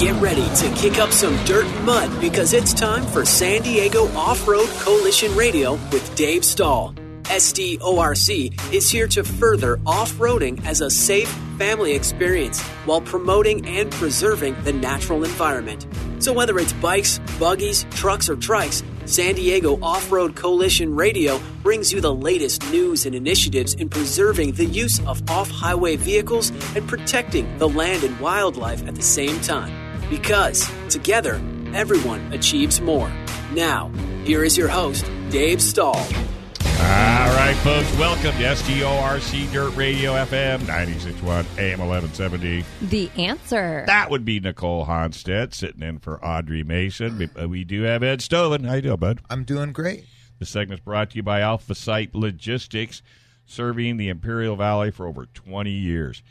Get ready to kick up some dirt and mud because it's time for San Diego Off Road Coalition Radio with Dave Stahl. SDORC is here to further off roading as a safe family experience while promoting and preserving the natural environment. So, whether it's bikes, buggies, trucks, or trikes, San Diego Off Road Coalition Radio brings you the latest news and initiatives in preserving the use of off highway vehicles and protecting the land and wildlife at the same time. Because together, everyone achieves more. Now, here is your host, Dave Stahl. All right, folks, welcome to SDORC Dirt Radio FM 961 AM 1170. The answer. That would be Nicole Honstead sitting in for Audrey Mason. We, uh, we do have Ed Stoven. How you doing, bud? I'm doing great. The segment's brought to you by Alpha Site Logistics, serving the Imperial Valley for over 20 years.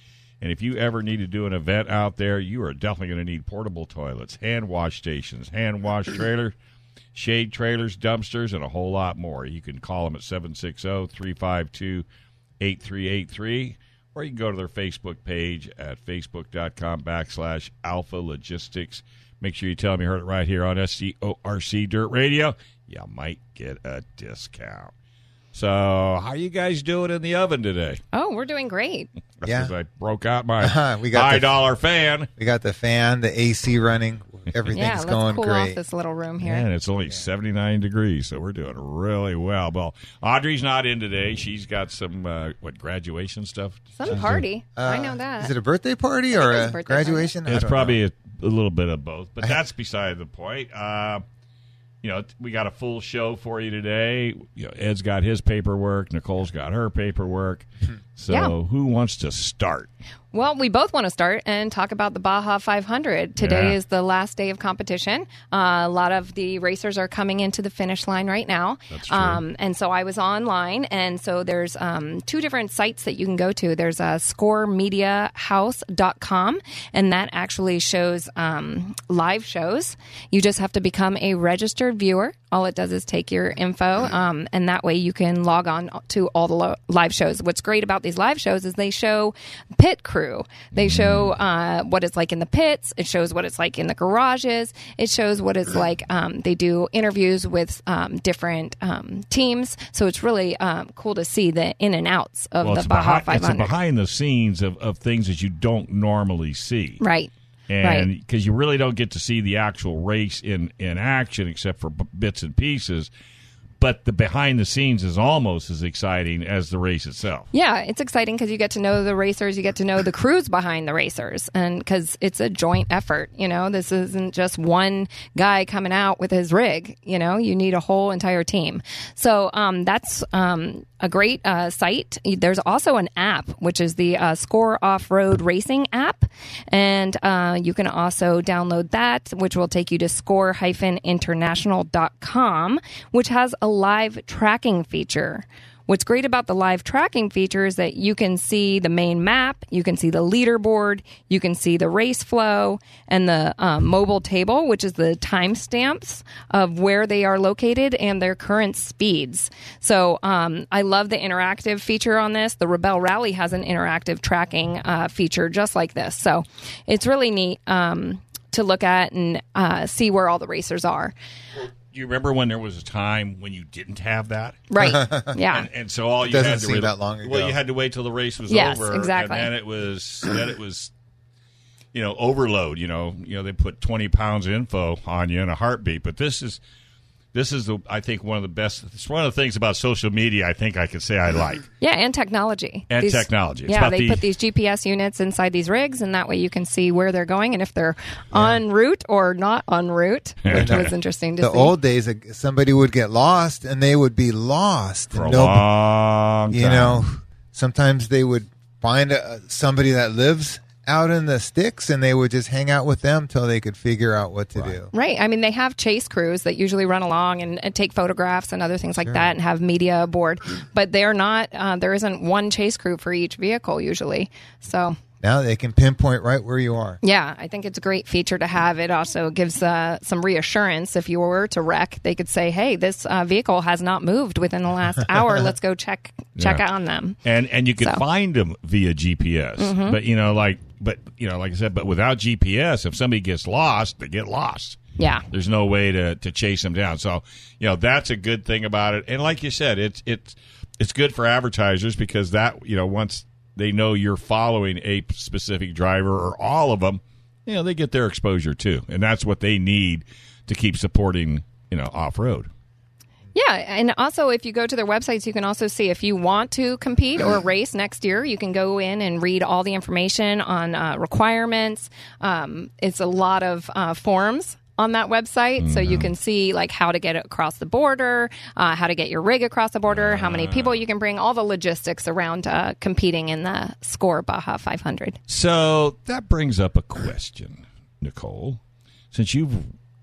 And if you ever need to do an event out there, you are definitely going to need portable toilets, hand wash stations, hand wash trailers, shade trailers, dumpsters, and a whole lot more. You can call them at 760 352 8383, or you can go to their Facebook page at facebook.com backslash alpha logistics. Make sure you tell them you heard it right here on SDORC Dirt Radio. You might get a discount. So, how you guys doing in the oven today? Oh, we're doing great. That's Yeah. 'cause I broke out my Uh-huh, we got high the- dollar fan. We got the fan, the AC running. Everything's yeah, let's going cool great. off this little room here. And it's only 79 degrees, so we're doing really well. Well, Audrey's not in today. She's got some, uh, what, graduation stuff? Some party. I know Uh, that. Is it a birthday party or a a birthday party. graduation? I It's probably a, a little bit of both, but that's beside the point. Uh, you know, we got a full show for you today. You know, Ed's got his paperwork, Nicole's got her paperwork. Hmm. So, Yeah. who wants to start? Well, we both want to start and talk about the Baja 500. Today Yeah. is the last day of competition. Uh, a lot of the racers are coming into the finish line right now. That's true. Um, and so I was online, and so there's um, two different sites that you can go to. There's a scoremediahouse.com, and that actually shows um, live shows. You just have to become a registered viewer. All it does is take your info, um, and that way you can log on to all the lo- live shows. What's great about these live shows is they show pit crew. They show uh, what it's like in the pits. It shows what it's like in the garages. It shows what it's like. Um, they do interviews with um, different um, teams, so it's really um, cool to see the in and outs of Well, the it's, Baja behind, it's a behind the scenes of, of things that you don't normally see. right. and Right. because you really don't get to see the actual race in in action except for b- bits and pieces but the behind the scenes is almost as exciting as the race itself Yeah, it's exciting because you get to know the racers, you get to know the crews behind the racers, and because it's a joint effort. You know, this isn't just one guy coming out with his rig. You know, you need a whole entire team. So um, that's um, a great uh, site. There's also an app, which is the uh, Score Off Road Racing app, and uh, you can also download that, which will take you to score-international.com, which has a live tracking feature. What's great about the live tracking feature is that you can see the main map, you can see the leaderboard, you can see the race flow, and the um, mobile table, which is the timestamps of where they are located and their current speeds. So um, I love the interactive feature on this. The Rebel Rally has an interactive tracking uh, feature just like this. So it's really neat um, to look at and uh, see where all the racers are. You remember when there was a time when you didn't have that Right. Yeah. and, and so all you doesn't had to seem re- that long well you had to wait till the race was Yes, over exactly. and then it was then it was you know overload you know you know they put 20 pounds of info on you in a heartbeat but this is this is the I think one of the best it's one of the things about social media I think I can say I like Yeah, and technology. And technology. It's yeah, about they the- put these GPS units inside these rigs, and that way you can see where they're going and if they're en route or not en route, which was interesting to The see. The old days, somebody would get lost and they would be lost. for a and no- long time you know, sometimes they would find a, somebody that lives out in the sticks and they would just hang out with them till they could figure out what to do. Right. I mean, they have chase crews that usually run along and, and take photographs and other things like that and have media aboard, but they're not, uh, there isn't one chase crew for each vehicle usually. So, Now they can pinpoint right where you are. Yeah, I think it's a great feature to have. It also gives uh, some reassurance. If you were to wreck, they could say, "Hey, this uh, vehicle has not moved within the last hour. Let's go check check Yeah. on them." and and you can So. Mm-hmm. find them via GPS. But you know, like but you know, like I said, but without GPS, if somebody gets lost, they get lost. Yeah. There's no way to, to chase them down. So, you know, that's a good thing about it. And like you said, it's it's it's good for advertisers because that you know once they know you're following a specific driver or all of them, you know, they get their exposure too, and that's what they need to keep supporting you know off road. Yeah, and also if you go to their websites, you can also see if you want to compete or race next year. You can go in and read all the information on uh, requirements. Um, it's a lot of uh, forms on that website, so you can see like how to get across the border, uh, how to get your rig across the border, how many people you can bring, all the logistics around uh, competing in the Score Baja 500. So that brings up a question, Nicole. Since you've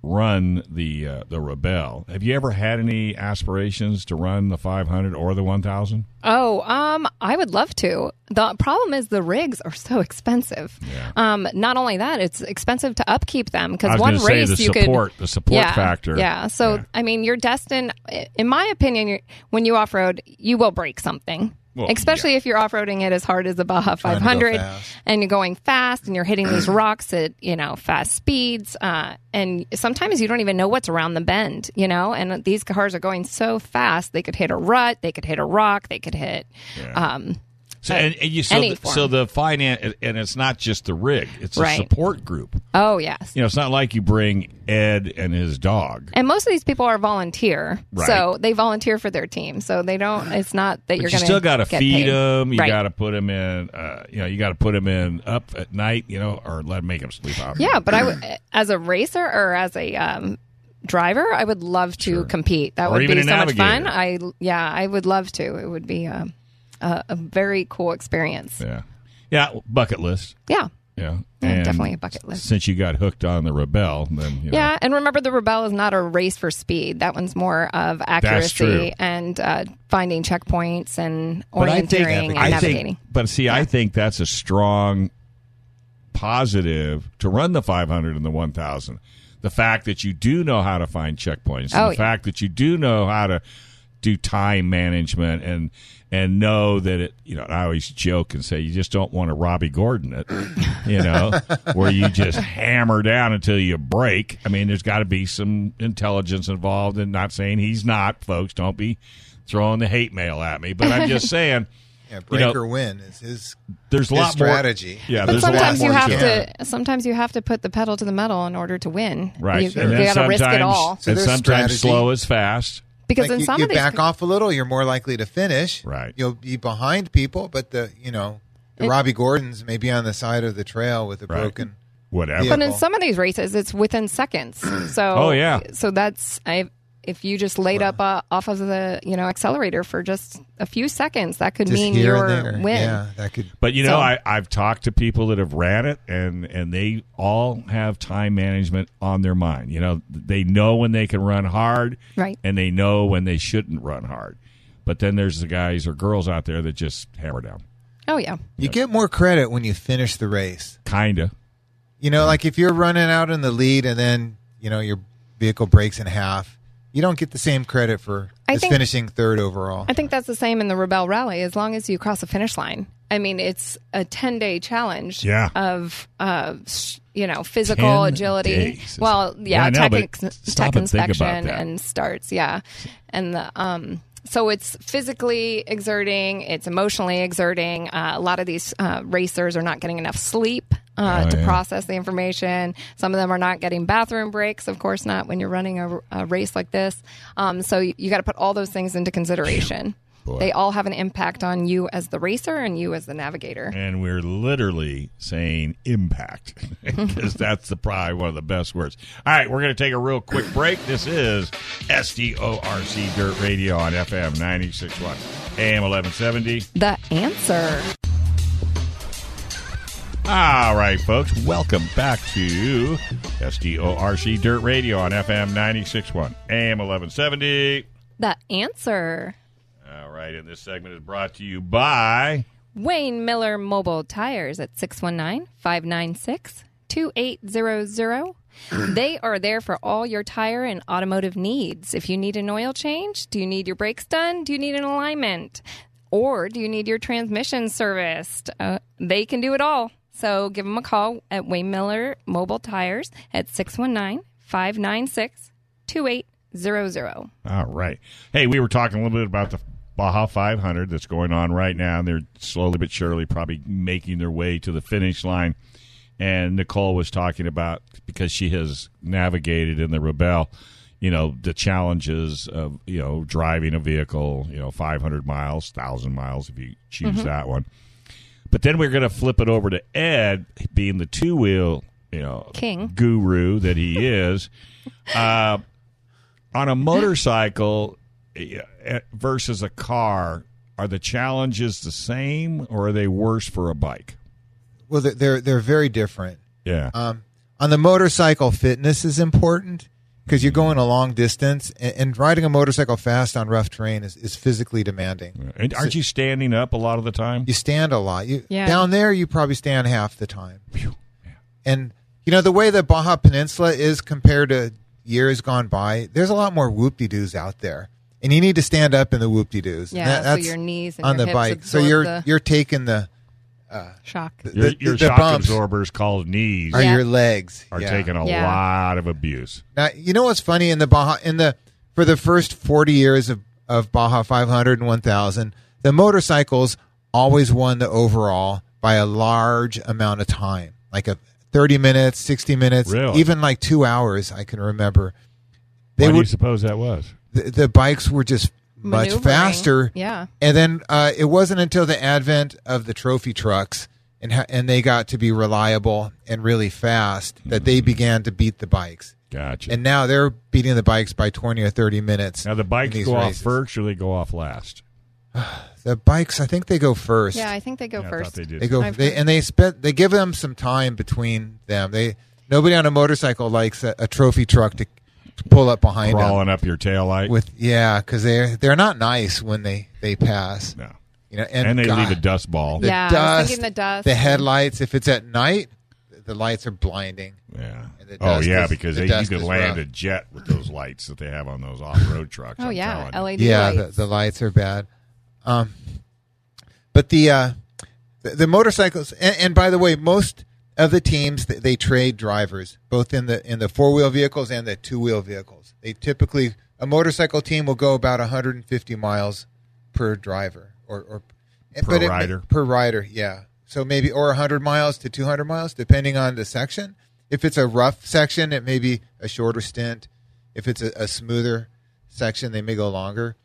run the uh, the Rebel, have you ever had any aspirations to run the 500 or the 1000? Oh, um, I would love to. The problem is the rigs are so expensive. Yeah. Um, not only that, it's expensive to upkeep them because one say race the you support- could the support yeah, factor. Yeah. So Yeah. I mean, you're destined. In my opinion, when you off road, you will break something. Well, Especially yeah. if you're off roading it as hard as the Baja Trying 500 and you're going fast and you're hitting these rocks at, you know, fast speeds. Uh, and sometimes you don't even know what's around the bend, you know, and these cars are going so fast. They could hit a rut, they could hit a rock, they could hit, um, So, and, and you, so, the, so the finance, and it's not just the rig; it's a support group. oh, yes. You know, it's not like you bring Ed and his dog. And most of these people are volunteer, Right. so they volunteer for their team. So they don't. It's not that But you're you going to still got to feed them. You right. got to put them in. Uh, you know, you got to put them in up at night. You know, or let make them sleep out. Yeah, but I as a racer or as a um, driver, I would love to compete. That Or would be so much fun. I yeah, I would love to. It would be a, a, a very cool experience. yeah, yeah. Bucket list. Yeah. Yeah, Yeah, And definitely a bucket list. Since you got hooked on the Rebel, then you know, Yeah, and remember the Rebel is not a race for speed. That one's more of accuracy and uh, finding checkpoints and But I think- and I navigating. think, but see, I think that's a strong positive to run the 500 and the 1000. The fact that you do know how to find checkpoints, Oh, the yeah. fact that you do know how to do time management and and know that it, you know, I always joke and say you just don't want to Robby Gordon it, you know, where you just hammer down until you break. I mean, there's got to be some intelligence involved, and not saying he's not, folks. Don't be throwing the hate mail at me, but I'm just saying. Yeah, You break know, or win is his. There's a His lot strategy. more. Yeah, But there's a lot sometimes more you have to to. Sometimes you have to put the pedal to the metal in order to win. Right, You, and you then got to risk it sometimes- all. So and sometimes strategy. slow is fast. Because like in you, some you of these, back off a little, you're more likely to finish. Right. You'll be behind people, but the you know the It- Robby Gordons may be on the side of the trail with a Right. broken. Whatever. Yeah. but in some of these races, it's within seconds. So, Oh, yeah. So that's I. If you just laid up uh, off of the you know accelerator for just a few seconds, that could Just mean your win. Yeah, that could. But you know, So- I, I've talked to people that have ran it, and and they all have time management on their mind. You know, they know when they can run hard, Right. and they know when they shouldn't run hard. But then there's the guys or girls out there that just hammer down, Oh yeah. You get more credit when you finish the race. kinda. You know, like if you're running out in the lead and then you know your vehicle breaks in half, you don't get the same credit for I think- finishing third overall. I think that's the same in the Rebel Rally. As long as you cross the finish line, I mean, it's a ten day challenge. Yeah. Of uh, you know, physical 10 agility. days. Well, Yeah, I yeah, know, tech, ex- stop tech and think about inspection that. and starts. Yeah, and the um. So it's physically exerting, it's emotionally exerting. Uh, a lot of these uh, racers are not getting enough sleep uh, Oh, to yeah. process the information. Some of them are not getting bathroom breaks, of course not when you're running a, a race like this. Um, so you, you got to put all those things into consideration. Boy. They all have an impact on you as the racer and you as the navigator. And we're literally saying impact because that's the probably one of the best words. All right, we're going to take a real quick break. This is SDORC Dirt Radio on FM 96.1 AM 1170. The answer. All right, folks, welcome back to SDORC Dirt Radio on FM 96.1 AM 1170. The answer. All right, and this segment is brought to you by Wayne Miller Mobile Tires at 619 596 2800. They are there for all your tire and automotive needs. If you need an oil change, do you need your brakes done? Do you need an alignment? Or do you need your transmission serviced? Uh, they can do it all. So give them a call at Wayne Miller Mobile Tires at 619 596 2800. All right. Hey, we were talking a little bit about the Baja 500 that's going on right now. They're slowly but surely probably making their way to the finish line. And Nicole was talking about because she has navigated in the Rebel, you know, the challenges of, you know, driving a vehicle, you know, 500 miles, 1,000 miles if you choose that one. But then we're going to flip it over to Ed, being the two wheel, you know, King. guru that he is. uh, on a motorcycle versus a car, are the challenges the same or are they worse for a bike? Well, they're they're, they're very different. Yeah. Um, on the motorcycle, fitness is important because you're going a long distance, and, and riding a motorcycle fast on rough terrain is, is physically demanding. and aren't you standing up a lot of the time? You stand a lot. You Yeah. down there, you probably stand half the time. And you know the way the Baja Peninsula is compared to years gone by. There's a lot more whoop-de-doos out there, and you need to stand up in the whoop-de-doos. Yeah, that- so that's your knees and on your the hips bike. So you're the- you're taking the uh, Shock. Your, the- your the shock bumps absorbers called knees are Yeah. your legs are Yeah. taking a Yeah. lot of abuse. Now, you know what's funny in the Baja in the for the first 40 years of of Baja 500 and 1000, the motorcycles always won the overall by a large amount of time. Like a 30 minutes, 60 minutes, Really? even like 2 hours I can remember. They Why do you suppose that was? The, the bikes were just much faster. Yeah. And then uh, it wasn't until the advent of the trophy trucks and ha- and they got to be reliable and really fast that they began to beat the bikes. Gotcha. And now they're beating the bikes by 20 or 30 minutes. now the bikes these go off races. first or they go off last? The bikes, I think they go first. Yeah, I think they go Yeah, I first. they did. they go they, and they spent they give them some time between them. They nobody on a motorcycle likes a, a trophy truck to, to pull up behind them Crawling up your taillight. with yeah, cuz they they're not nice when they they pass. no. You know, and, And, they God, leave a dust ball. the Yeah, I dust, the dust. the headlights. If it's at night, the lights are blinding. Yeah. Oh yeah, is- because the they, you dust could land rough. a jet with those lights that they have on those off-road trucks. oh I'm yeah. LED yeah the, lights. the lights are bad um but the uh the, the motorcycles and, and by the way most of the teams they, they trade drivers both in the in the four-wheel vehicles and the two-wheel vehicles. They typically a motorcycle team will go about 150 miles per driver or, or Per but it- rider. per rider yeah. So maybe or 100 miles to 200 miles depending on the section. If it's a rough section it may be a shorter stint. If it's a, a smoother section they may go longer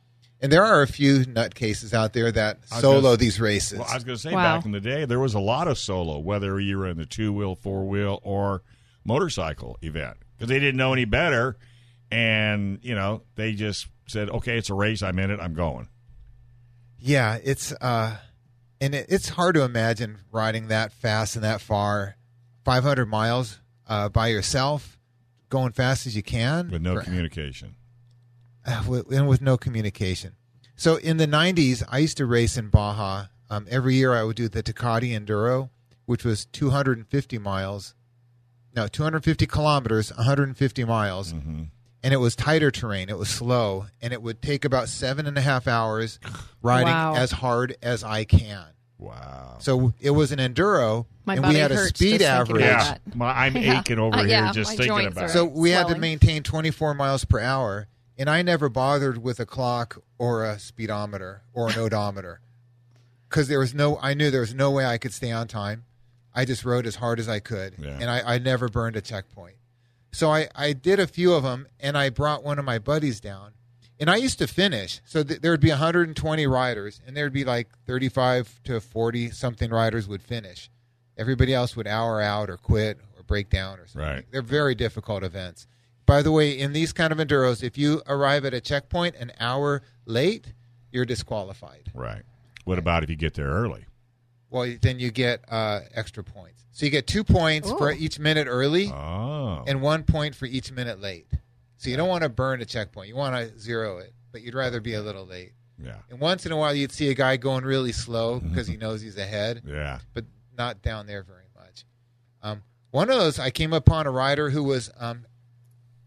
and there are a few nutcases out there that solo gonna- these races Well, I was going to say Wow. back in the day, there was a lot of solo, whether you were in the two wheel, four wheel, or motorcycle event, because they didn't know any better, and you know they just said, "Okay, it's a race. I'm in it. I'm going." yeah it's uh and it, it's hard to imagine riding that fast and that far 500 miles uh, by yourself going fast as you can with no for- communication. Uh, with, and with no communication. So in the 90s, I used to race in Baja. Um, every year I would do the Tecate Enduro, which was 250 miles. No, 250 kilometers, 150 miles. Mm-hmm. And it was tighter terrain. It was slow. And it would take about seven and a half hours riding Wow. as hard as I can. Wow. So it was an enduro, My and we had a hurts speed just thinking average. about yeah, that. my, I'm Yeah. aching over Uh, here yeah, just my thinking about it. So we had to maintain 24 miles per hour, and I never bothered with a clock or a speedometer or an odometer because there was no. I knew there was no way I could stay on time. I just rode as hard as I could, Yeah. and I, I never burned a checkpoint. So I, I did a few of them, and I brought one of my buddies down, and I used to finish. So th- there would be 120 riders, and there would be like 35 to 40 something riders would finish. Everybody else would hour out or quit or break down or something. Right. They're very difficult events. By the way, in these kind of enduros, if you arrive at a checkpoint an hour late, you're disqualified. Right. What about if you get there early? Well, then you get uh, extra points. So you get two points for each minute early Oh. and one point for each minute late. So you don't want to burn a checkpoint. You want to zero it, but you'd rather be a little late. yeah. And once in a while, you'd see a guy going really slow because he knows he's ahead. Yeah. but not down there very much. Um, one of those, I came upon a rider who was, um,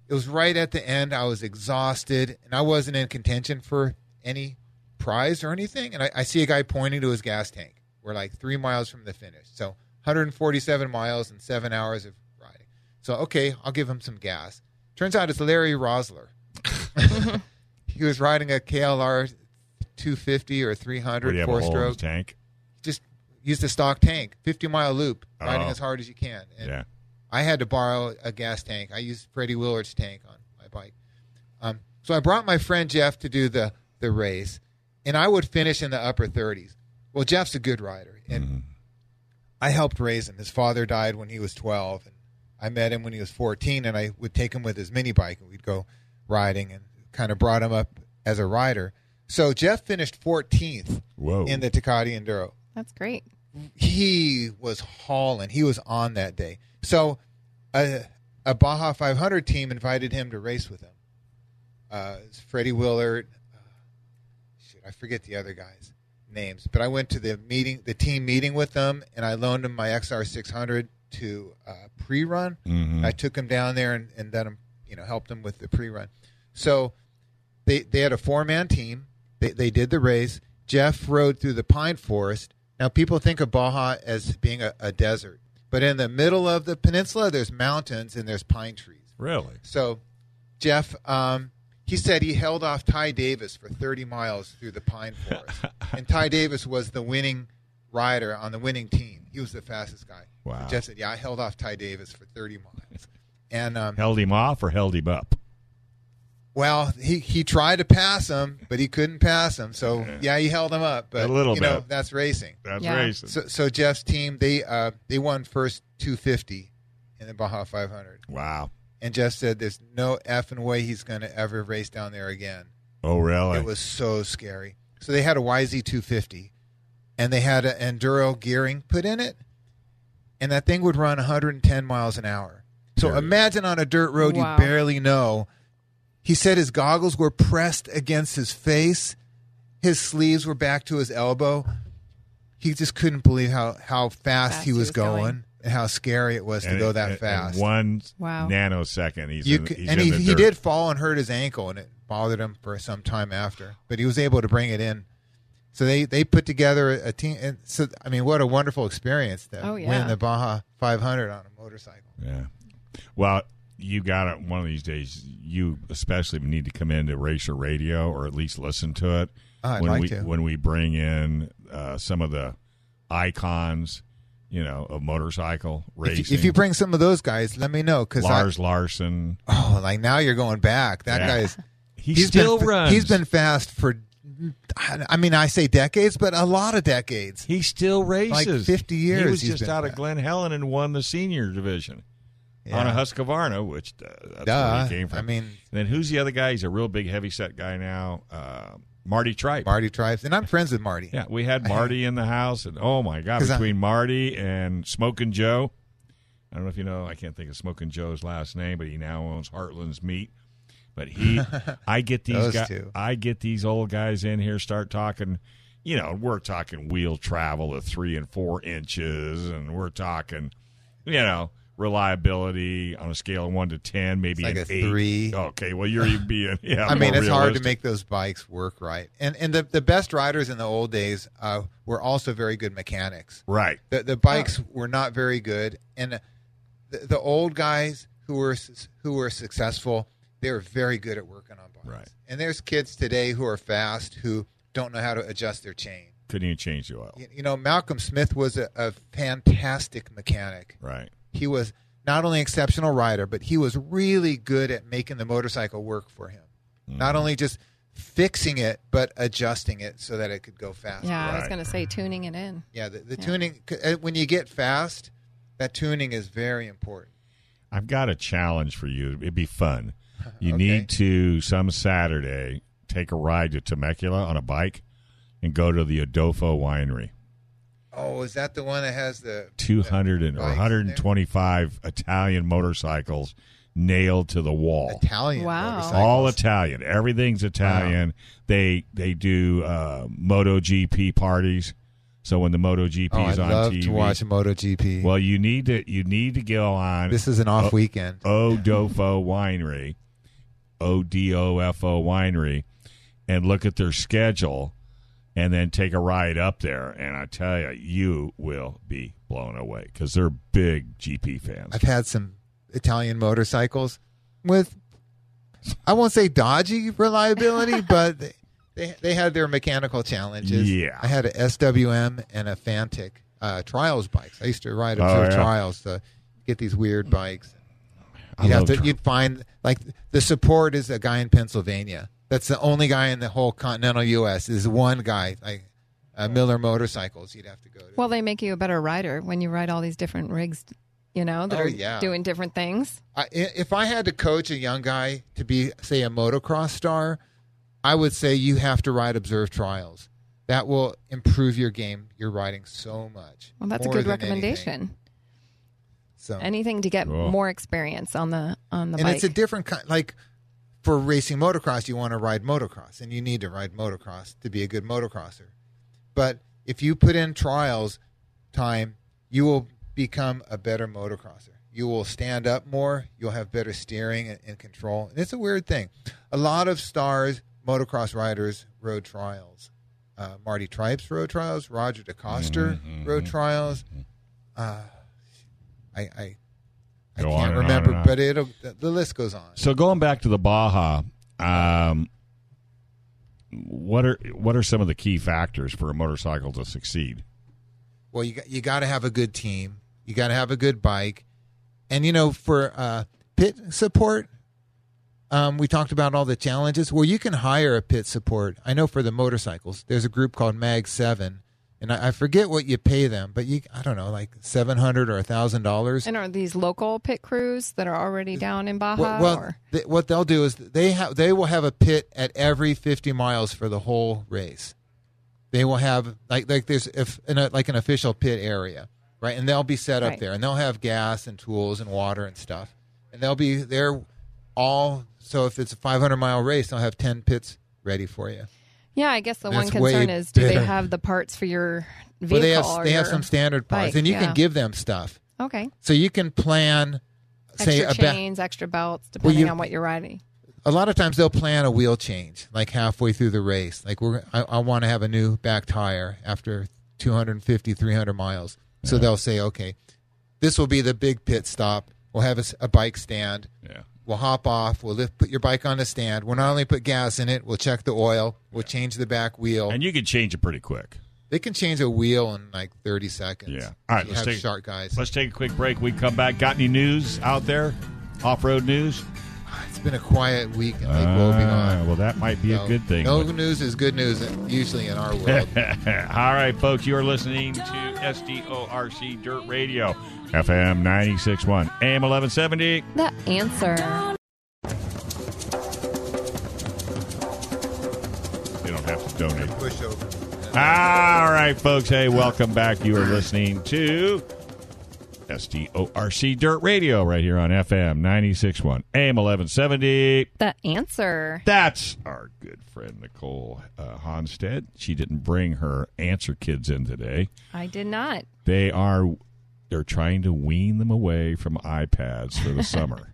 it was right at the end. I was exhausted and I wasn't in contention for any prize or anything. And I, I see a guy pointing to his gas tank. We're like three miles from the finish. So 147 miles and seven hours of riding. So okay, I'll give him some gas. Turns out it's Larry Roeseler. he was riding a KLR 250 or 300 you have four hole in the stroke. tank? Just used a stock tank, 50 mile loop, riding Oh. as hard as you can. And Yeah. I had to borrow a gas tank. I used Freddie Willard's tank on my bike. Um, so I brought my friend Jeff to do the the race, and I would finish in the upper 30s. Well, Jeff's a good rider, and I helped raise him. His father died when he was 12, and I met him when he was 14, and I would take him with his mini bike, and we'd go riding, and kind of brought him up as a rider. So Jeff finished 14th Whoa. in the Tecate Enduro That's great. he was hauling. He was on that day. So a, a Baja 500 team invited him to race with them. Uh, Freddie Willard. Uh, shoot, I forget the other guys' names, but I went to the meeting, the team meeting with them, and I loaned him my XR 600 to uh, pre-run. Mhm. I took him down there and, and then you know helped him with the pre-run. So they they had a four-man team. They they did the race. Jeff rode through the pine forest. Now people think of Baja as being a, a desert, but in the middle of the peninsula, there's mountains and there's pine trees. Really? So Jeff, um, he said he held off Ty Davis for 30 miles through the pine forest, and Ty Davis was the winning rider on the winning team. He was the fastest guy. Wow. Jeff said, "Yeah, I held off Ty Davis for 30 miles." And um, Held him off or held him up? Well, he he tried to pass him, but he couldn't pass him. So yeah, he held him up. But A little you know, bit. that's racing. That's Yeah. racing. So, so Jeff's team they uh, they won first 250 in the Baja 500, wow. and Jeff said, "There's no effing way he's going to ever race down there again." Oh, really? It was so scary. So they had a YZ 250, and they had an enduro gearing put in it, and that thing would run 110 miles an hour. So Period. imagine on a dirt road Wow. you barely know. He said his goggles were pressed against his face, his sleeves were back to his elbow. He just couldn't believe how how fast, Fast he was, going, going. and how scary it was to And go that in- in fast. one Wow. nanosecond. He's You in, could, he's and in he, the he dirt. did fall and hurt his ankle, and it bothered him for some time after. But he was able to bring it in. So they, they put together a team. And so I mean, what a wonderful experience to Oh, win the Baja 500 on a motorcycle. Yeah. Well, you got it one of these days. You especially need to come into Racer Radio or at least listen to it Oh, I'd when like we to. when we bring in uh, some of the icons, you know, of motorcycle If racing. you, if you bring some of those guys, let me know because Lars Larsson, oh, like now you're going back. That Yeah. guy's he he's still been, runs. He's been fast for. I mean, I say decades, but a lot of decades. He still races. 50 years. He was just out of. Glen Helen and won the senior division on a Husqvarna, which uh, that's where he came from. I mean, and then who's the other guy? He's a real big, heavy set guy now. Uh, Marty Tripe. Marty Tripe, and I'm friends with Marty. Yeah, we had Marty in the house, and oh my god, between Marty and Smoking Joe, I don't know if you know, I can't think of Smoking Joe's last name, but he now owns Heartland's Meat. But he, I get these guys, two. I get these old guys in here start talking. You know, we're talking wheel travel of three and four inches, and we're talking, you know, reliability on a scale of one to ten, maybe It's like an a eight. three. Okay, well you're being yeah. I mean, more it's hard to make those bikes work right. And and the, the best riders in the old days uh, were also very good mechanics. right. The the bikes were not very good, and the, the old guys who were who were successful, they were very good at working on bikes. Right. And there's kids today who are fast who don't know how to adjust their chain. Couldn't even change the oil. You, you know, Malcolm Smith was a, a fantastic mechanic. Right. He was not only an exceptional rider, but he was really good at making the motorcycle work for him. Mm-hmm. Not only just fixing it, but adjusting it so that it could go fast. Yeah, I was going to say tuning it in. Yeah, the, the Yeah. tuning, uh, when you get fast, that tuning is very important. I've got a challenge for you. It'd be fun. You Okay. need to some Saturday take a ride to Temecula on a bike and go to the Adolfo Winery. Oh, is that the one that has the. Two hundred and or bikes in one hundred and twenty five Italian motorcycles nailed to the wall. Italian Wow. motorcycles? All Italian. Everything's Italian. They they do uh, MotoGP parties. So when the MotoGP Oh, is I'd on love TV, to watch MotoGP. well, you need to you need to go on this is an off Oh. weekend. Doffo Winery, O D O F O Winery, and look at their schedule, and then take a ride up there. And I tell you, you will be blown away because they're big GP fans. I've had some Italian motorcycles with, I won't say dodgy reliability, but they, they, they had their mechanical challenges. Yeah. I had a SWM and a Fantic uh, trials bikes. I used to ride Oh, observe yeah. trials to get these weird bikes. You'd have to, tri- you'd find like the support is a guy in Pennsylvania. That's the only guy in the whole continental U.S. Is one guy like uh, Miller Motorcycles. You'd have to go to. Well, they make you a better rider when you ride all these different rigs, you know, that Oh, are yeah. doing different things. I, if I had to coach a young guy to be, say, a motocross star, I would say you have to ride observed trials. That will improve your game. You're riding so much. Well, that's a good recommendation. anything. So, Anything to get Cool. more experience on the on the and bike. it's a different kind. Like for racing motocross, you want to ride motocross, and you need to ride motocross to be a good motocrosser. But if you put in trials time, you will become a better motocrosser. You will stand up more. You'll have better steering and, and control. And it's a weird thing. A lot of stars, motocross riders, rode trials. Uh, Marty Tripes rode trials. Roger DeCoster Mm-hmm, rode trials. Uh, I I, I Go on can't on remember, and on. but it'll the, the list goes on. So going back to the Baja, um, what are what are some of the key factors for a motorcycle to succeed? Well, you got, you got to have a good team. You got to have a good bike, and you know for uh, pit support, um, we talked about all the challenges. Well, you can hire a pit support. I know for the motorcycles, there's a group called Mag Seven, and I, I forget what you pay them, but you I don't know like seven hundred or a thousand dollars. and are these local pit crews that are already down in Baja? Well, well or? th- what they'll do is they have they will have a pit at every 50 miles for the whole race. They will have like like there's if in a, like an official pit area, right? And they'll be set up Right. there, and they'll have gas and tools and water and stuff, and they'll be there all. So if it's a 500 mile race, they'll have 10 pits ready for you. Yeah, I guess the That's one way concern is do they better. have the parts for your vehicle? But they have or they have your- some standard parts, bike, and you yeah. can give them stuff. Okay. So you can plan. Say Extra a ba- chains, extra belts, depending you- on what you're riding. a lot of times they'll plan a wheel change like halfway through the race like we're i, I want to have a new back tire after 250 300 miles so they'll say okay this will be the big pit stop we'll have a, s- a bike stand Yeah. We'll hop off we'll lift, put your bike on the stand we'll not only put gas in it we'll check the oil we'll change the back wheel And you can change it pretty quick. they can change a wheel in like 30 seconds Yeah. All right, you let's take- sharp guys Let's take a quick break. We come back. Got any news out there? Off road news? It's been a quiet week in lake Ah, wobegon well, that might be a good thing. no but- news is good news usually in our world All right, folks, you are listening to SDORC Dirt Radio, FM 96.1, AM 1170. The answer. You don't have to donate. push over All right, folks. Hey, welcome back. You are listening to SDORC Dirt Radio right here on FM 96.1, AM 1170. The answer. That's our good friend Nicole uh, Honstead. She didn't bring her answer kids in today. I did not. They are they're trying to wean them away from iPads for the summer.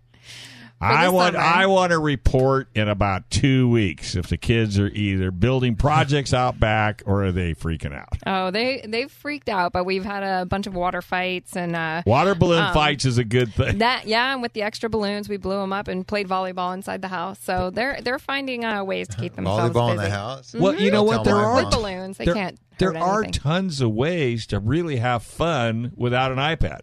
I want summer. I want a report in about two weeks if the kids are either building projects out back or are they freaking out. Oh, they they've freaked out, but we've had a bunch of water fights and uh, Water balloon Um, fights is a good thing. that. Yeah, and with the extra balloons, we blew them up and played volleyball inside the house. So they're they're finding uh, ways to keep themselves volleyball in the house. Well, you know Don't what? There are With balloons, they there, can't. there hurt are anything. tons of ways to really have fun without an iPad.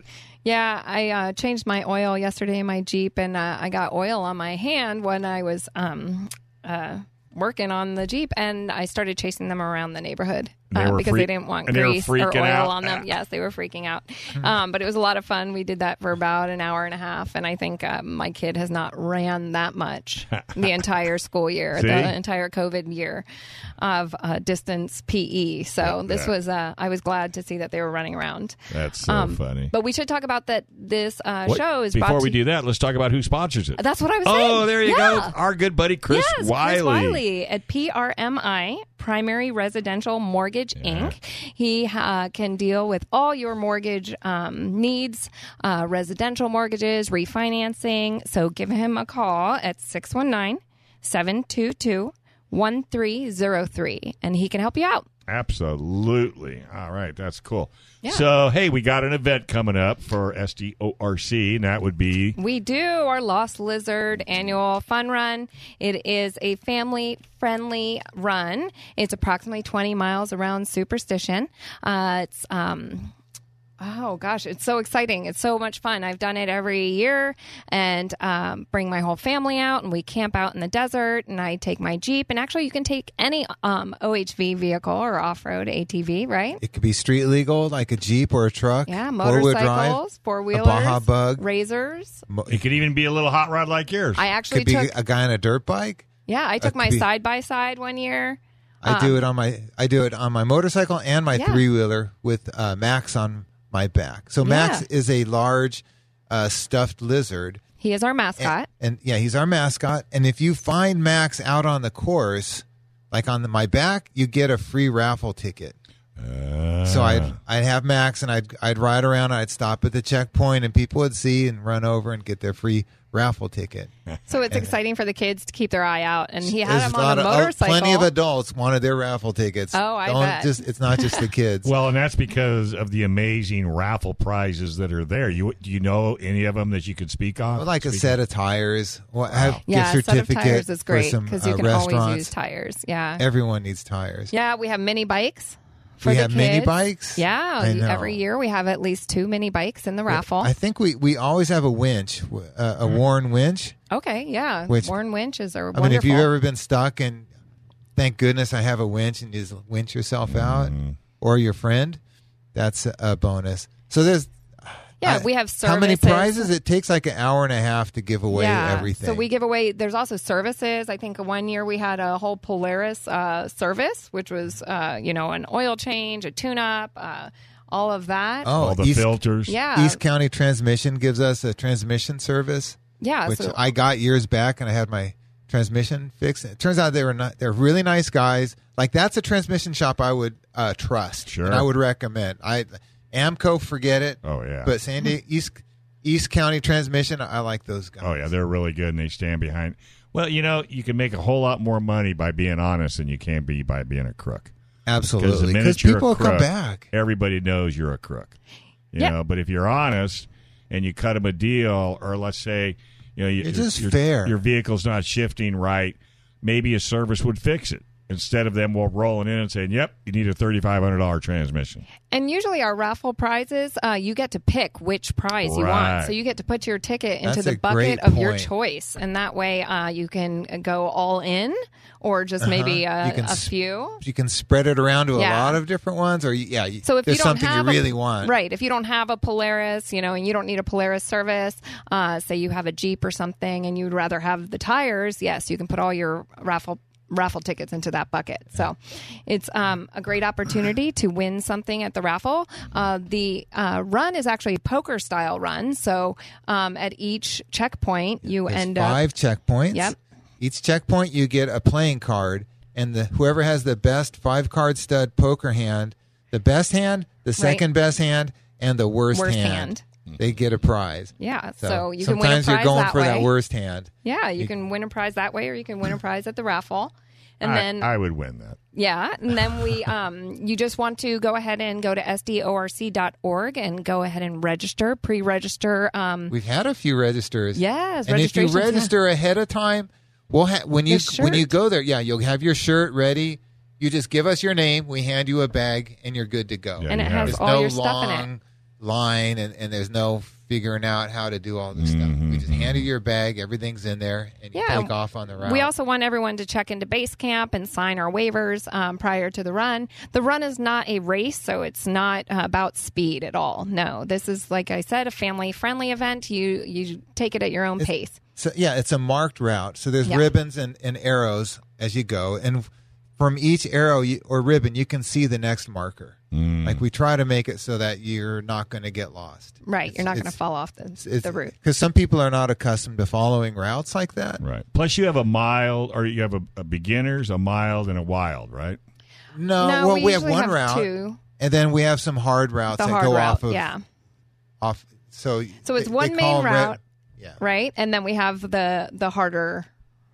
Yeah, I uh, changed my oil yesterday in my Jeep, and uh, I got oil on my hand when I was um, uh, working on the Jeep, and I started chasing them around the neighborhood They uh, because freak- they didn't want and they grease or oil out? on them. Yes, they were freaking out. Um, but it was a lot of fun. We did that for about an hour and a half, and I think uh, my kid has not ran that much the entire school year, the entire COVID year of uh, distance PE. So this was uh, I was glad to see that they were running around. That's so Um, funny. But we should talk about that. This uh, show is Before we to- do that, let's talk about who sponsors it. That's what I was saying. Oh, there you Yeah. go. Our good buddy Chris yes, Wiley. Chris Wiley at PRMI, Primary Residential Mortgage Inc. He uh, can deal with all your mortgage um, needs, uh, residential mortgages, refinancing. So give him a call at 619 722 1303 and he can help you out. Absolutely. All right, that's cool. Yeah. So, hey, we got an event coming up for SDORC, and that would be We do our Lost Lizard annual fun run. It is a family friendly run. It's approximately 20 miles around Superstition. Uh, it's um, Oh gosh, it's so exciting! It's so much fun. I've done it every year, and um, bring my whole family out, and we camp out in the desert. And I take my jeep, and actually, you can take any um, OHV vehicle or off-road ATV, right? It could be street legal, like a jeep or a truck. Yeah, four-wheel motorcycles, four wheelers, Baja Bug. razors. It could even be a little hot rod like yours. I actually could be took, a guy on a dirt bike. yeah, I took my side by side one year. I do it on my I do it on my motorcycle and my Yeah. three wheeler with uh, Max on my back. So Max Yeah. is a large uh, stuffed lizard. He is our And, mascot. and yeah, he's our mascot. And if you find Max out on the course, like on the, my back, you get a free raffle ticket. Uh, So I'd I'd have Max and I'd I'd ride around. I'd stop at the checkpoint and people would see and run over and get their free raffle ticket. So it's exciting for the kids to keep their eye out. And he had There's him a lot on a of- uh, motorcycle. plenty of adults wanted their raffle tickets. Oh, I Don't bet. Just it's not just the kids. well, and that's because of the amazing raffle prizes that are there. You do you know any of them that you could speak on? like a set of tires. Well, have yeah, gift a set of tires is great for some because you uh, can always use tires. Yeah. Everyone needs tires. Yeah, we have mini bikes. For We the have mini bikes? Yeah, I know. every year we have at least two mini bikes in the raffle. I think we, we always have a winch, uh, a Warn winch. okay, yeah. Which- Warn winches are I mean, if you've ever been stuck and thank goodness I have a winch and you just winch yourself out, or your friend, that's a, a bonus. So there's yeah, I- we have services. how many prizes? It takes like an hour and a half to give away yeah. everything. So we give away. There's also services. I think one year we had a whole Polaris uh, service, which was uh, you know an oil change, a tune-up, uh, all of that. oh, all the East, filters. yeah, East County Transmission gives us a transmission service. yeah. which so I got years back, and I had my transmission fixed. It turns out they were not. They're really nice guys. Like that's a transmission shop I would uh, trust. Sure. and I would recommend. I AAMCO, forget it. Oh yeah. But Sandy East East County Transmission, I like those guys. Oh yeah, they're really good and they stand behind. Well, you know, you can make a whole lot more money by being honest than you can be by being a crook. Absolutely. Because people a will come back. everybody knows you're a crook. You Yeah. know, but if you're honest and you cut them a deal, or let's say, you know, you, It's your- just your, fair. Your vehicle's not shifting right. Maybe a service would fix it instead of them rolling in and saying, "Yep, you need a thirty-five hundred dollar transmission." And usually our raffle prizes, uh, you get to pick which prize you want. So you get to put your ticket into That's the bucket of your choice, and that way uh, you can go all in, or just maybe a, Uh-huh. You can a s- few. You can spread it around to a lot of different ones, or yeah. you- So if there's you don't something have you a- really want, right? If you don't have a Polaris, you know, and you don't need a Polaris service, uh, say you have a Jeep or something, and you'd rather have the tires, yes, you can put all your raffle raffle tickets into that bucket. So it's um, a great opportunity to win something at the raffle. Uh, the uh, run is actually a poker style run. So um, at each checkpoint, you There's end up five checkpoints. Yep. Each checkpoint, you get a playing card, and the whoever has the best five card stud poker hand, the best hand, the second best hand, and the worst, Worst hand, hand. They get a prize. yeah. So, you can win a sometimes prize you're going that for way. that worst hand. Yeah, you can win a prize that way, or you can win a prize at the raffle. And I, then I would win that. Yeah, and then we, um, you just want to go ahead and go to sdorc.org and go ahead and register, pre-register. Um, We've had a few registers. yes, and if you registrations, yeah. register ahead of time, we'll ha- when you when you go there, yeah, you'll have your shirt ready. You just give us your name, we hand you a bag, and you're good to go. Yeah, and it has it. There's all no your stuff in it. Long line, and, and there's no figuring out how to do all this stuff. We just hand you your bag, everything's in there, and you Yeah. take off on the route. We also want everyone to check into base camp and sign our waivers um, prior to the run. The run is not a race, so it's not uh, about speed at all. No, this is like I said, a family-friendly event. You you take it at your own pace. So yeah, it's a marked route. So there's Yeah. ribbons and, and arrows as you go, and from each arrow you, or ribbon, you can see the next marker. Mm. Like we try to make it so that you're not going to get lost. Right, you're not going to fall off the, the route. because some people are not accustomed to following routes like that. Right. Plus, you have a mild, or you have a, a beginners, a mild, and a wild, right? No, no, well, we, we, have one have route, two. and then we have some hard routes The that hard go route, off of yeah. off. So So it's they- one they main call 'em red- route. yeah, right? And then we have the the harder.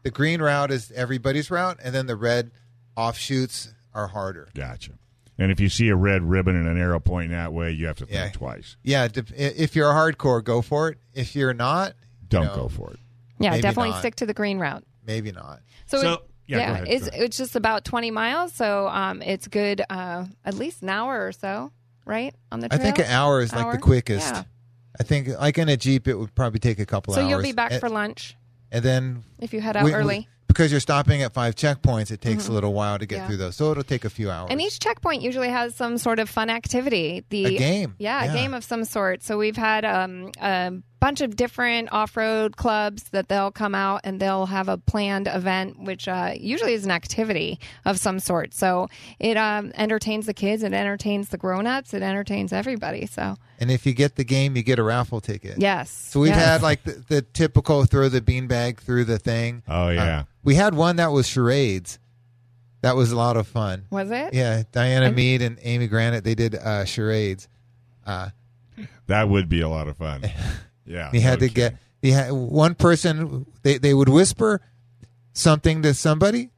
the green route is everybody's route, and then the red offshoots are harder. Gotcha. And if you see a red ribbon and an arrow pointing that way, you have to think Yeah. twice. Yeah, if you're a hardcore, go for it. If you're not, Don't No. go for it. Yeah, Maybe definitely not. stick to the green route. maybe not. So, So- it- yeah, go yeah, ahead, it's go ahead. it's just about twenty miles, so um, it's good uh, at least an hour or so, right on the I think an hour is like Hour? the quickest. Yeah. I think like in a jeep, it would probably take a couple So hours. So you'll be back and, for lunch and then if you head out we- we- early. Because you're stopping at five checkpoints. It takes a little while to get Yeah. through those, so it'll take a few hours. And each checkpoint usually has some sort of fun activity. The A game. yeah, Yeah. a game of some sort. So we've had um, a bunch of different off-road clubs that they'll come out and they'll have a planned event, which uh, usually is an activity of some sort. So it um, entertains the kids, it entertains the grown-ups, it entertains everybody. So and if you get the game, you get a raffle ticket. yes, So we've yes. had like the, the typical throw the beanbag through the thing. Oh, yeah. Uh, we had one that was charades. That was a lot of fun. was it? Yeah, Diana And- Mead and Amy Granite they did uh, charades. Uh, That would be a lot of fun. Yeah. you had no to get kidding. you had one person they they would whisper something to somebody,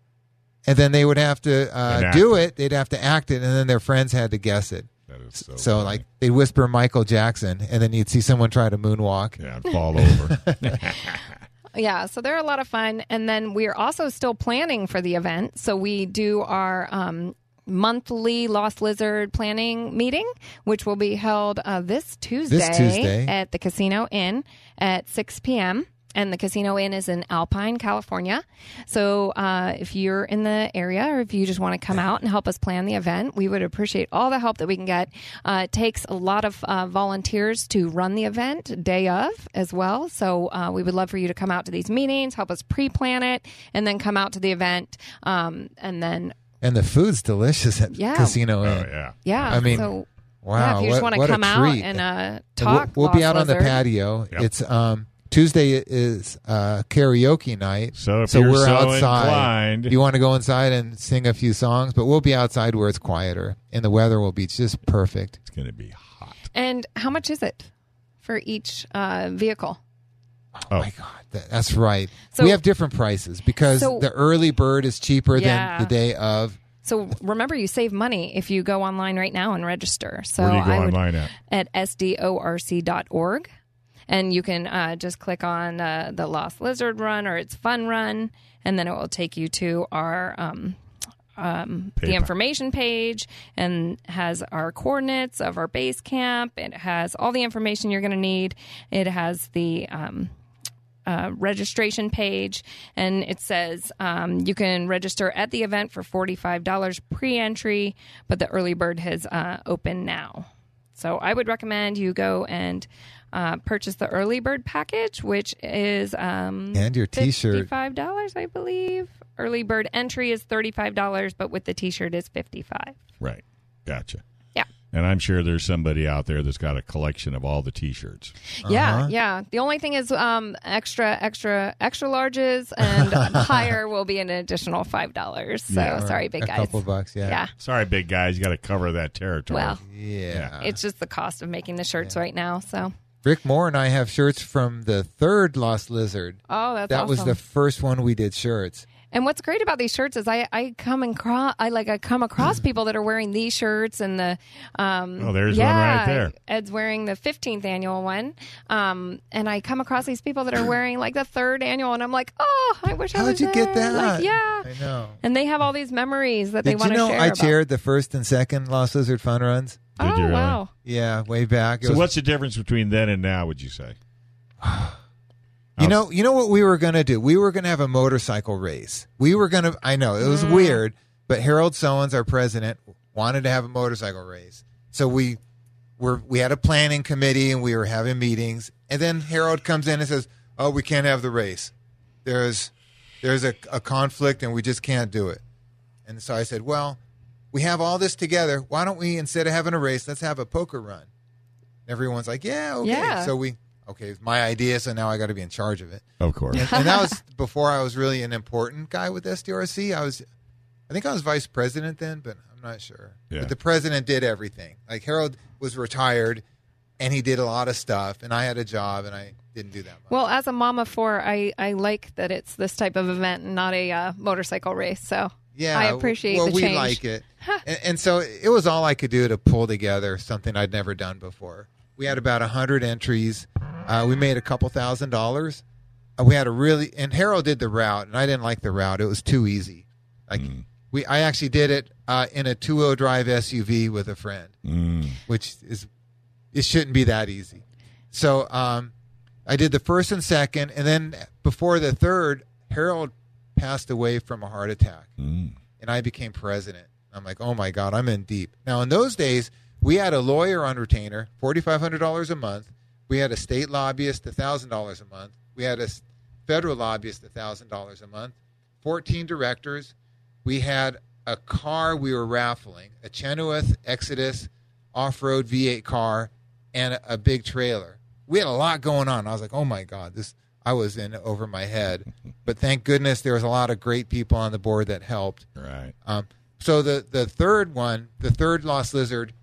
and then they would have to uh, do it. They'd have to act it, and then their friends had to guess it. That is so, So funny. like they'd whisper Michael Jackson, and then you'd see someone try to moonwalk. Yeah, and fall over. Yeah, so they're a lot of fun. And then we are also still planning for the event. So we do our um, monthly Lost Lizard planning meeting, which will be held uh, this Tuesday, Tuesday. at the Casino Inn at 6 p.m. And the Casino Inn is in Alpine, California. So uh, if you're in the area or if you just want to come out and help us plan the event, we would appreciate all the help that we can get. Uh, it takes a lot of uh, volunteers to run the event day of as well. So uh, we would love for you to come out to these meetings, help us pre plan it, and then come out to the event. Um, and then, And the food's delicious at Yeah. Casino oh, yeah. yeah. I mean, so, Wow, yeah, if you just what- want what to a come out treat. and uh, talk, We'll, we'll be Lost out on the Lizard. patio. Yep. It's um Tuesday is uh, karaoke night. So if you're we're so outside. inclined- You want to go inside and sing a few songs, but we'll be outside where it's quieter, and the weather will be just perfect. It's going to be hot. And how much is it for each uh, vehicle? Oh, my God, that, that's right. So- we have different prices because So- the early bird is cheaper Yeah. than the day of. So remember, you save money if you go online right now and register. So where do you go I would, online at? at sdorc.org. And you can uh, just click on uh, the Lost Lizard Run or its Fun Run, and then it will take you to our um, um, the information page and has our coordinates of our base camp. It has all the information you're going to need. It has the um, uh, registration page, and it says um, you can register at the event for $45 pre entry, but the early bird has uh, opened now. So I would recommend you go and uh, purchase the early bird package, which is um, And your T-shirt. $55, I believe. Early bird entry is $35, but with the t shirt is 55 Right. Gotcha. Yeah. And I'm sure there's somebody out there that's got a collection of all the T-shirts. Yeah, yeah. The only thing is um, extra, extra, extra larges and higher will be an additional five dollars. So Yeah. sorry, big guys. a couple bucks, yeah. Yeah. Sorry, big guys, you got to cover that territory. Well, Yeah. it's just the cost of making the shirts right now. So Rick Moore and I have shirts from the third Lost Lizard. oh, that's that was the first one we did shirts. And what's great about these shirts is I, I come and across I like I come across people that are wearing these shirts and the um Oh, there's one right there. Ed's wearing the 15th annual one. Um and I come across these people that are wearing like the third annual and I'm like, "Oh, I wish I How'd was you get that? Like, yeah. I know. And they have all these memories that they Did want you to know share. I about. chaired the first and second Lost Lizard fun runs? Oh Did you really? wow! Yeah, way back. It So was- what's the difference between then and now? Would you say? You know, you know what we were gonna do? We were gonna have a motorcycle race. We were gonna. I know it was Mm. weird, but Harold Sowens, our president, wanted to have a motorcycle race. So we were we had a planning committee and we were having meetings. And then Harold comes in and says, "Oh, we can't have the race. There's there's a, a conflict and we just can't do it." And so I said, "Well, we have all this together. Why don't we instead of having a race, let's have a poker run?" Everyone's like, "Yeah, okay." Yeah. So we okay, it's my idea, so now I got to be in charge of it Of course. and, and that was before I was really an important guy with SDORC. I was, I think I was vice president then, but I'm not sure. Yeah. But the president did everything. Like Harold was retired, and he did a lot of stuff, and I had a job, and I didn't do that much. Well, as a mom of four, I I like that it's this type of event and not a uh, motorcycle race. So Yeah, I appreciate well, the we like it, and, and so it was all I could do to pull together something I'd never done before. We had about a hundred entries. Uh, we made a couple thousand dollars. Uh, we had a really and Harold did the route, and I didn't like the route. It was too easy. Like we, I actually did it uh, in a two wheel drive SUV with a friend, Mm. which is it shouldn't be that easy. So um, I did the first and second, and then before the third, Harold passed away from a heart attack Mm. and I became president. I'm like, oh my God, I'm in deep. Now, in those days, we had a lawyer on retainer, $4,500 a month. We had a state lobbyist, $1,000 a month. We had a federal lobbyist, $1,000 a month. 14 directors. We had a car we were raffling, a Chenowth Exodus off road V8 car, and a, a big trailer. We had a lot going on. I was like, oh my God, this. I was in over my head, but thank goodness there was a lot of great people on the board that helped. Right. Um, so the the third one, the third Lost Lizard,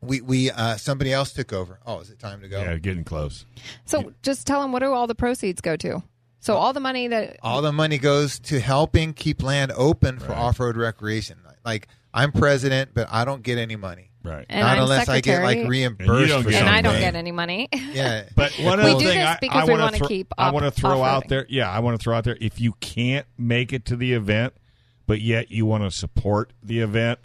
we we uh, somebody else took over. Oh, is it time to go? Yeah, getting close. So just tell them what do all the proceeds go to? So all the money that All the money goes to helping keep land open for Right. off road recreation. Like I'm president, but I don't get any money. Right. and Not I'm unless I get like reimbursed And for and I don't get any money. Yeah, But one We other do thing this I, because I we wanna wanna thro- keep I want to throw out off-roading. there. Yeah, I want to throw out there. If you can't make it to the event, but yet you want to support the event,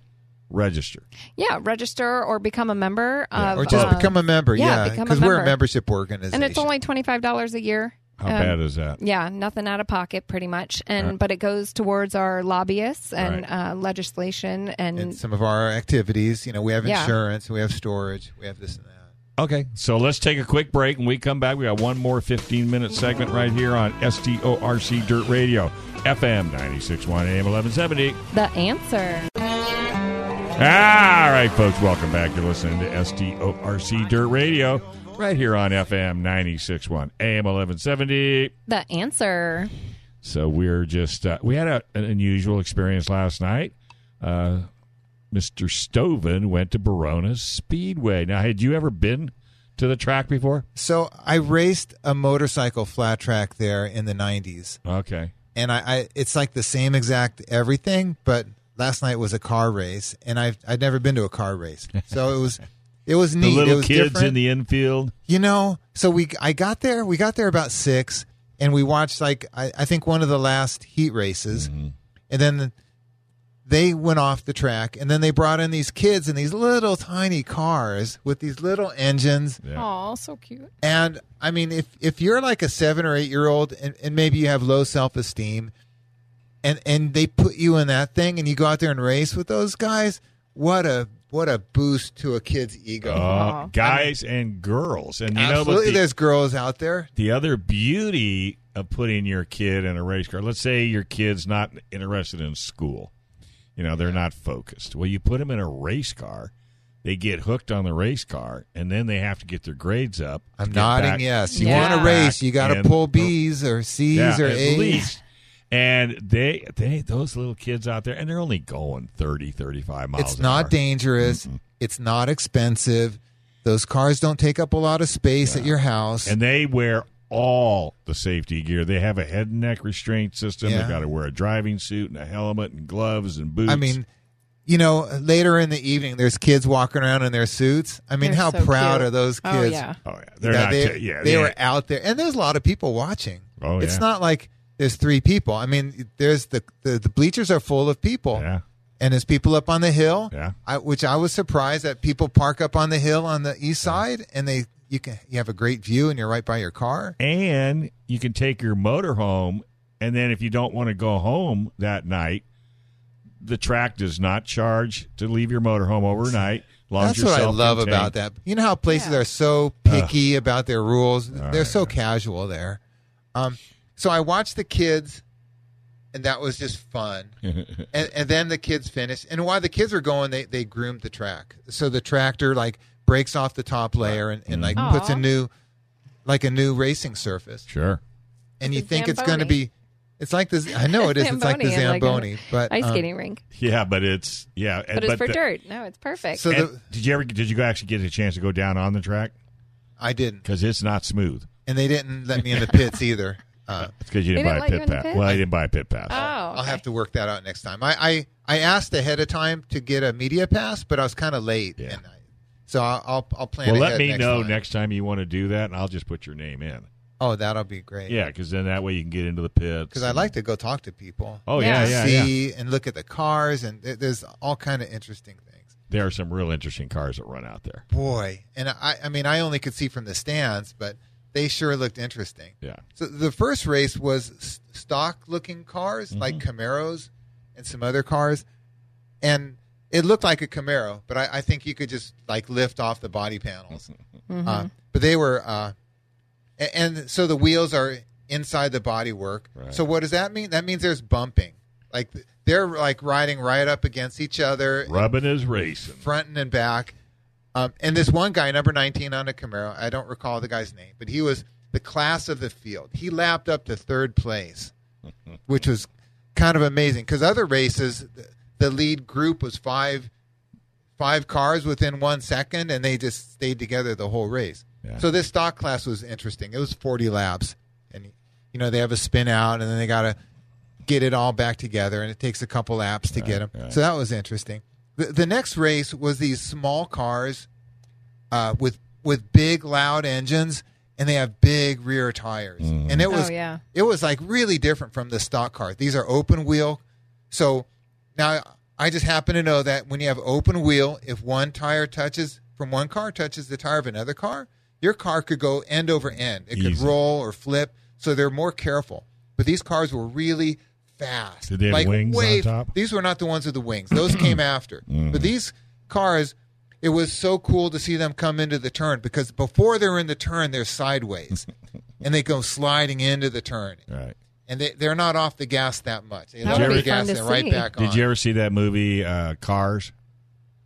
register. yeah, register or become a member of, or just uh, become a member. yeah, Yeah, because we're a membership organization. and it's only twenty five dollars a year. How Um, bad is that? Yeah, nothing out of pocket, pretty much, and Right. but it goes towards our lobbyists and Right. uh, legislation and, and some of our activities. You know, we have Yeah. insurance, we have storage, we have this and that. Okay, so let's take a quick break. When we come back, we got one more 15 minute segment right here on SDORC Dirt Radio, FM 961 AM 1170. the answer. All right, folks, welcome back. You're listening to SDORC Dirt Radio right here on FM 961 AM 1170. The answer. So we're just, uh, we had a, an unusual experience last night. Uh, Mr. Stoven went to Barona's Speedway. Now, had you ever been to the track before? So I raced a motorcycle flat track there in the '90s, Okay. and I, I it's like the same exact everything, but last night was a car race, and I've I'd never been to a car race, so it was it was The neat. it little was kids different. in the infield. You know, so we I got there. We got there about six, and we watched like I, I think one of the last heat races, Mm-hmm. and then they went off the track, and then they brought in these kids in these little tiny cars with these little engines. Yeah. Oh, so cute. And I mean, if if you're like a seven or eight year old, and, and maybe you have low self esteem, and and they put you in that thing, and you go out there and race with those guys, what a what a boost to a kid's ego. Uh, guys and girls. And you know, Absolutely, but the, there's girls out there. the other beauty of putting your kid in a race car, let's say your kid's not interested in school, you know, they're not focused. Well, you put them in a race car, they get hooked on the race car, and then they have to get their grades up. I'm nodding back- yes. You Yeah. want to race, you got to pull B's or C's Yeah, or at A's. least. And they, they, those little kids out there, and they're only going 30, 35 miles It's an not hour. dangerous. It's not expensive. Those cars don't take up a lot of space at your house. and they wear all the safety gear. They have a head and neck restraint system. Yeah. They got to wear a driving suit and a helmet and gloves and boots. I mean, you know, later in the evening, there's kids walking around in their suits. I mean, They're how so proud cute. are those oh, kids? Oh yeah. oh yeah, they're Yeah, not. they, t- yeah, they they- were out there, and there's a lot of people watching. Oh, it's yeah. not like there's three people. I mean, there's the, the the bleachers are full of people, Yeah, and there's people up on the hill. Yeah. I, which I was surprised that people park up on the hill on the east side, and they you can you have a great view, and you're right by your car. and you can take your motor home, and then if you don't want to go home that night, the track does not charge to leave your motor home overnight. as long as That's what I love self-contained. about that. You know how places Yeah. are so picky about their rules; they're yeah. so casual there. Um, so I watched the kids, and that was just fun. and, and then the kids finished, and while the kids were going, they they groomed the track. So the tractor like breaks off the top layer and, and like puts a new, like a new racing surface. Sure. And you It's a think it's going to Zamboni. be, it's like this. I know it is. It's like the Zamboni and, like, a Zamboni, but Ice um, skating rink. Yeah, but it's yeah, But it's for the- dirt. No, it's perfect. So and the, did you ever did you actually get a chance to go down on the track I didn't, because it's not smooth? and they didn't let me in the pits either. Uh, It's because you didn't buy didn't a pit pass. pit? Well, I didn't buy a pit pass. oh. I'll have to work that out next time. I, I I asked ahead of time to get a media pass, but I was kind of late, Yeah. and I, so I'll I'll, I'll plan. Well, let me next know time. next time you want to do that, and I'll just put your name in. Oh, that'll be great. Yeah, because then that way you can get into the pits. because I like to go talk to people. Oh yeah, Yeah. yeah, yeah. see and look at the cars, and there- there's all kind of interesting things. There are some real interesting cars that run out there. Boy, and I I mean I only could see from the stands, but they sure looked interesting. Yeah. So the first race was stock looking cars Mm-hmm. like Camaros and some other cars, and it looked like a Camaro, but I, I think you could just like lift off the body panels. Uh, but they were, uh, a- and so the wheels are inside the bodywork. Right. So what does that mean? That means there's bumping. Like they're like riding right up against each other, Rubbing is racing. front and back. Um, and this one guy, number 19 on a Camaro, I don't recall the guy's name, but he was the class of the field. He lapped up to third place, which was kind of amazing because other races, the, lead group was five five cars within one second, and they just stayed together the whole race. Yeah. So this stock class was interesting. It was 40 laps, and you know they have a spin out, and then they got to get it all back together, and it takes a couple laps to get them. right. So that was interesting. The, the next race was these small cars uh, with with big loud engines, and they have big rear tires, and it was Oh, yeah. it was like really different from the stock car. These are open wheel, so now I just happen to know that when you have open wheel, if one tire touches from one car touches the tire of another car, your car could go end over end. It could roll or flip, so they're more careful. But these cars were really fast. Did they have like wings way, on top? These were not the ones with the wings. Those came after. Mm-hmm. But these cars, it was so cool to see them come into the turn because before they're in the turn, they're sideways, and they go sliding into the turn Right. and they, they're not off the gas that much. They That let would the be fun gas to and right see. back on. Did you ever see that movie uh, Cars?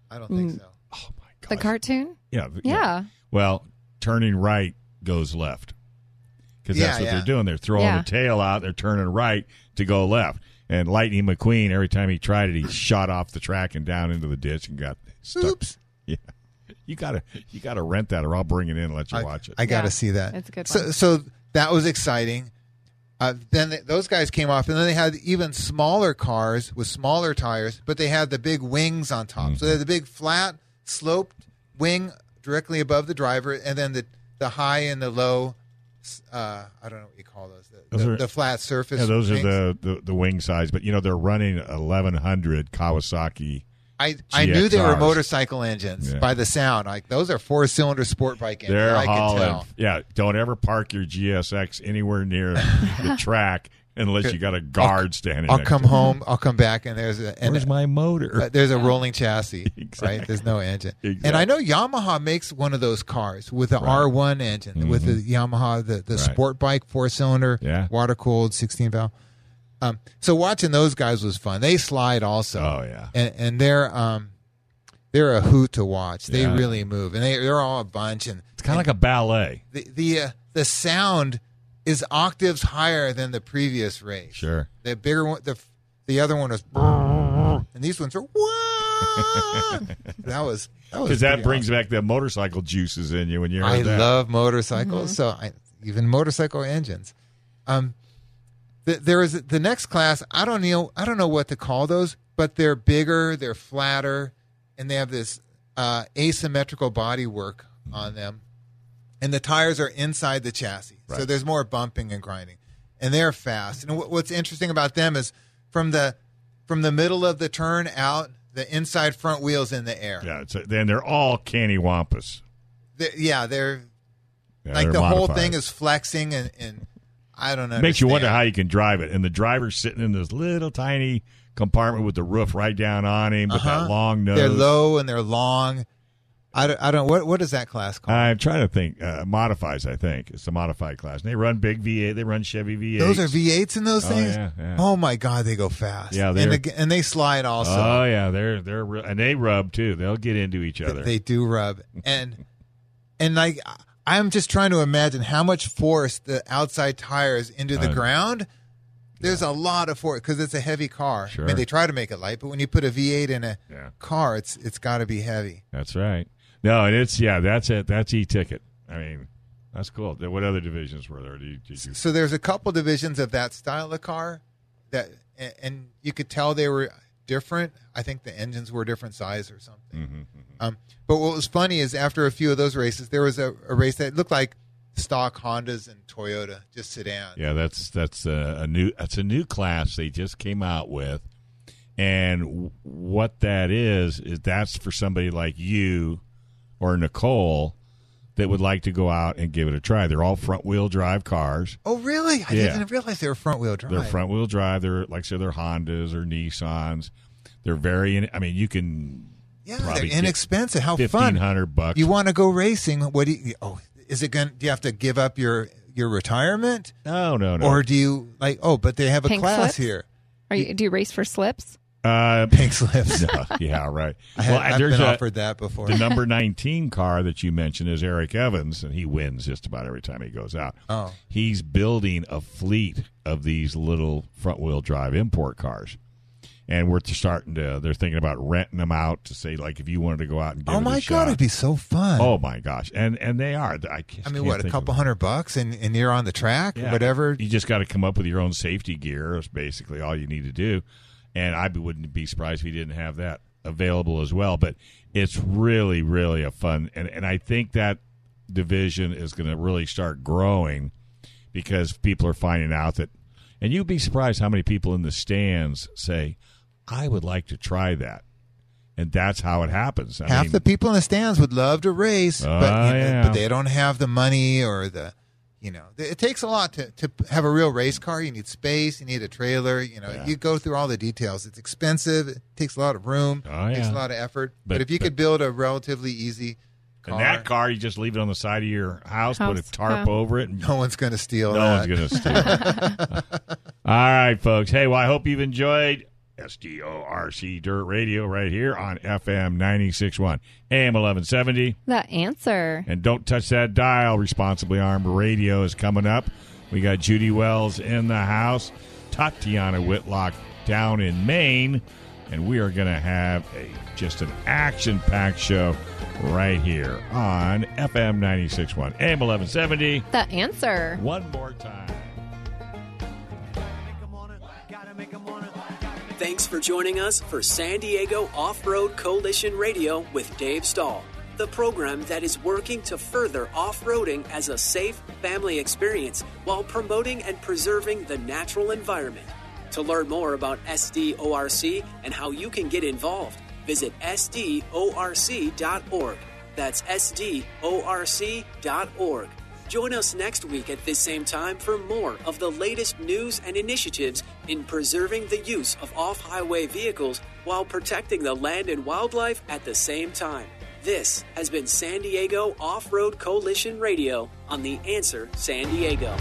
I don't think so. Oh my god. The cartoon? Yeah. th- Yeah. Well, turning right goes left. Because that's what yeah. they're doing. They're throwing Yeah. the tail out. They're turning right to go left. And Lightning McQueen, every time he tried it, he shot off the track and down into the ditch and got stuck. Oops. Yeah. You gotta you gotta rent that, or I'll bring it in and let you I, watch it. I got to Yeah. see that. It's a good so, one. So that was exciting. Uh, then th those guys came off, and then they had even smaller cars with smaller tires, but they had the big wings on top. So they had the big flat sloped wing directly above the driver, and then the the high and the low. Uh, I don't know what you call those. The, Those the, are- the flat surface. yeah, those are the, the the wing size, but you know they're running eleven hundred Kawasaki. I, I knew they were motorcycle engines Yeah. by the sound. Like those are four cylinder sport bike engines. They're I hauling. tell. Yeah, don't ever park your GSX anywhere near the track unless you got a guard standing. I'll next come to home. I'll come back, and there's a and Where's my motor? uh, there's a rolling chassis. Exactly. Right? There's no engine. Exactly. And I know Yamaha makes one of those cars with the R1 engine, with the Yamaha the the Right. sport bike four cylinder, Yeah. water cooled, 16 valve. Um, so watching those guys was fun. They slide also. Oh, yeah. and and they're um they're a hoot to watch. They Yeah. really move, and they they're all a bunch and It's kind of like a ballet. the the uh, the sound is octaves higher than the previous race. Sure. The bigger one, the the other one was, and these ones are that was that was Because that brings awesome. back the motorcycle juices in you when you heard I that. love motorcycles, so I, even motorcycle engines. Um, the, there is the next class. I don't know. I don't know what to call those, but they're bigger, they're flatter, and they have this uh, asymmetrical body work on them. And the tires are inside the chassis, so there's more bumping and grinding, and they're fast. And what, what's interesting about them is from the from the middle of the turn out, the inside front wheels in the air. Yeah, it's a, then they're all canny wampus. They- yeah, they're Yeah, like they're the whole thing is flexing and, and I don't know. Makes you wonder how you can drive it. And the driver's sitting in this little tiny compartment with the roof right down on him, with that long nose. Uh-huh. They're low and they're long. I don't, I don't what what is that class called? I'm trying to think. Uh, modifies, I think. It's a modified class. And they run big V8. They run Chevy V8. those are V8s in those Oh, things. yeah, yeah. Oh my god, they go fast. Yeah, and, the, and they slide also. Oh yeah, they're they're and they rub too. They'll get into each other. They do rub and and like I'm just trying to imagine how much force the outside tires into the Uh, ground. There's a lot of force because it's a heavy car. I mean, they try to make it light, but when you put a V8 in a Yeah. car, it's it's got to be heavy. That's right. No, and it's yeah, that's it. That's e ticket. I mean, that's cool. What other divisions were there? Did you, did you, So there's a couple divisions of that style of car that and, you could tell they were different. I think the engines were a different size or something. Um, but what was funny is after a few of those races, there was a, a race that looked like stock Hondas and Toyota, just sedans. Yeah, that's that's a, a new that's a new class they just came out with, and what that is is that's for somebody like you or Nicole that would like to go out and give it a try. They're all front wheel drive cars. Oh, really? I Yeah. didn't realize they were front wheel drive. They're front wheel drive. They're like I said, they're Hondas or Nissans. They're very. in- I mean, you can Yeah, they're probably get inexpensive. How fifteen fun! hundred bucks. You want to go racing? What do you? Oh, is it going? to Do you have to give up your your retirement, no, no, no. or do you like? Oh, but they have a Pink class slips? here. Are you, do you race for slips? Uh, Pink slips. no, yeah, right. I have, Well, I've there's been a- offered that before. the number 19 car that you mentioned is Eric Evans, and he wins just about every time he goes out. Oh. He's building a fleet of these little front wheel drive import cars. And we're starting to, they're thinking about renting them out to say, like, if you wanted to go out and give oh my god, shot. it'd be so fun. Oh my gosh. And and they are. I, I mean, what? A couple hundred bucks, and and you're on the track, Yeah. whatever. You just got to come up with your own safety gear. Is basically all you need to do. And I wouldn't be surprised if he didn't have that available as well. But it's really, really a fun, and and I think that division is going to really start growing because people are finding out that. And you'd be surprised how many people in the stands say, "I would like to try that," and that's how it happens. I Half mean, the people in the stands would love to race, Oh, but you know, yeah. but they don't have the money or the. You know, it takes a lot to, to have a real race car. You need space. You need a trailer. You know, Yeah. you go through all the details. It's expensive. It takes a lot of room. Oh, takes a lot of effort. But, But- if you but- could build a relatively easy car, and that car, you just leave it on the side of your house, put a tarp yeah. over it, and no one's going to steal No that. one's going to steal. it. All right, folks. Hey, well, I hope you've enjoyed SDORC Dirt Radio right here on FM 96.1 AM 1170. The answer. And don't touch that dial. Responsibly Armed Radio is coming up. We got Judy Wells in the house, Tatiana Whitlock down in Maine, and we are going to have a just an action-packed show right here on FM 96.1 AM 1170. The answer. One more time. Thanks for joining us for San Diego Off Road Coalition Radio with Dave Stahl, the program that is working to further off roading as a safe family experience while promoting and preserving the natural environment. To learn more about SDORC and how you can get involved, visit SDORC.org. That's SDORC.org. Join us next week at this same time for more of the latest news and initiatives in preserving the use of off highway vehicles while protecting the land and wildlife at the same time. This has been San Diego Off Road Coalition Radio on The Answer San Diego.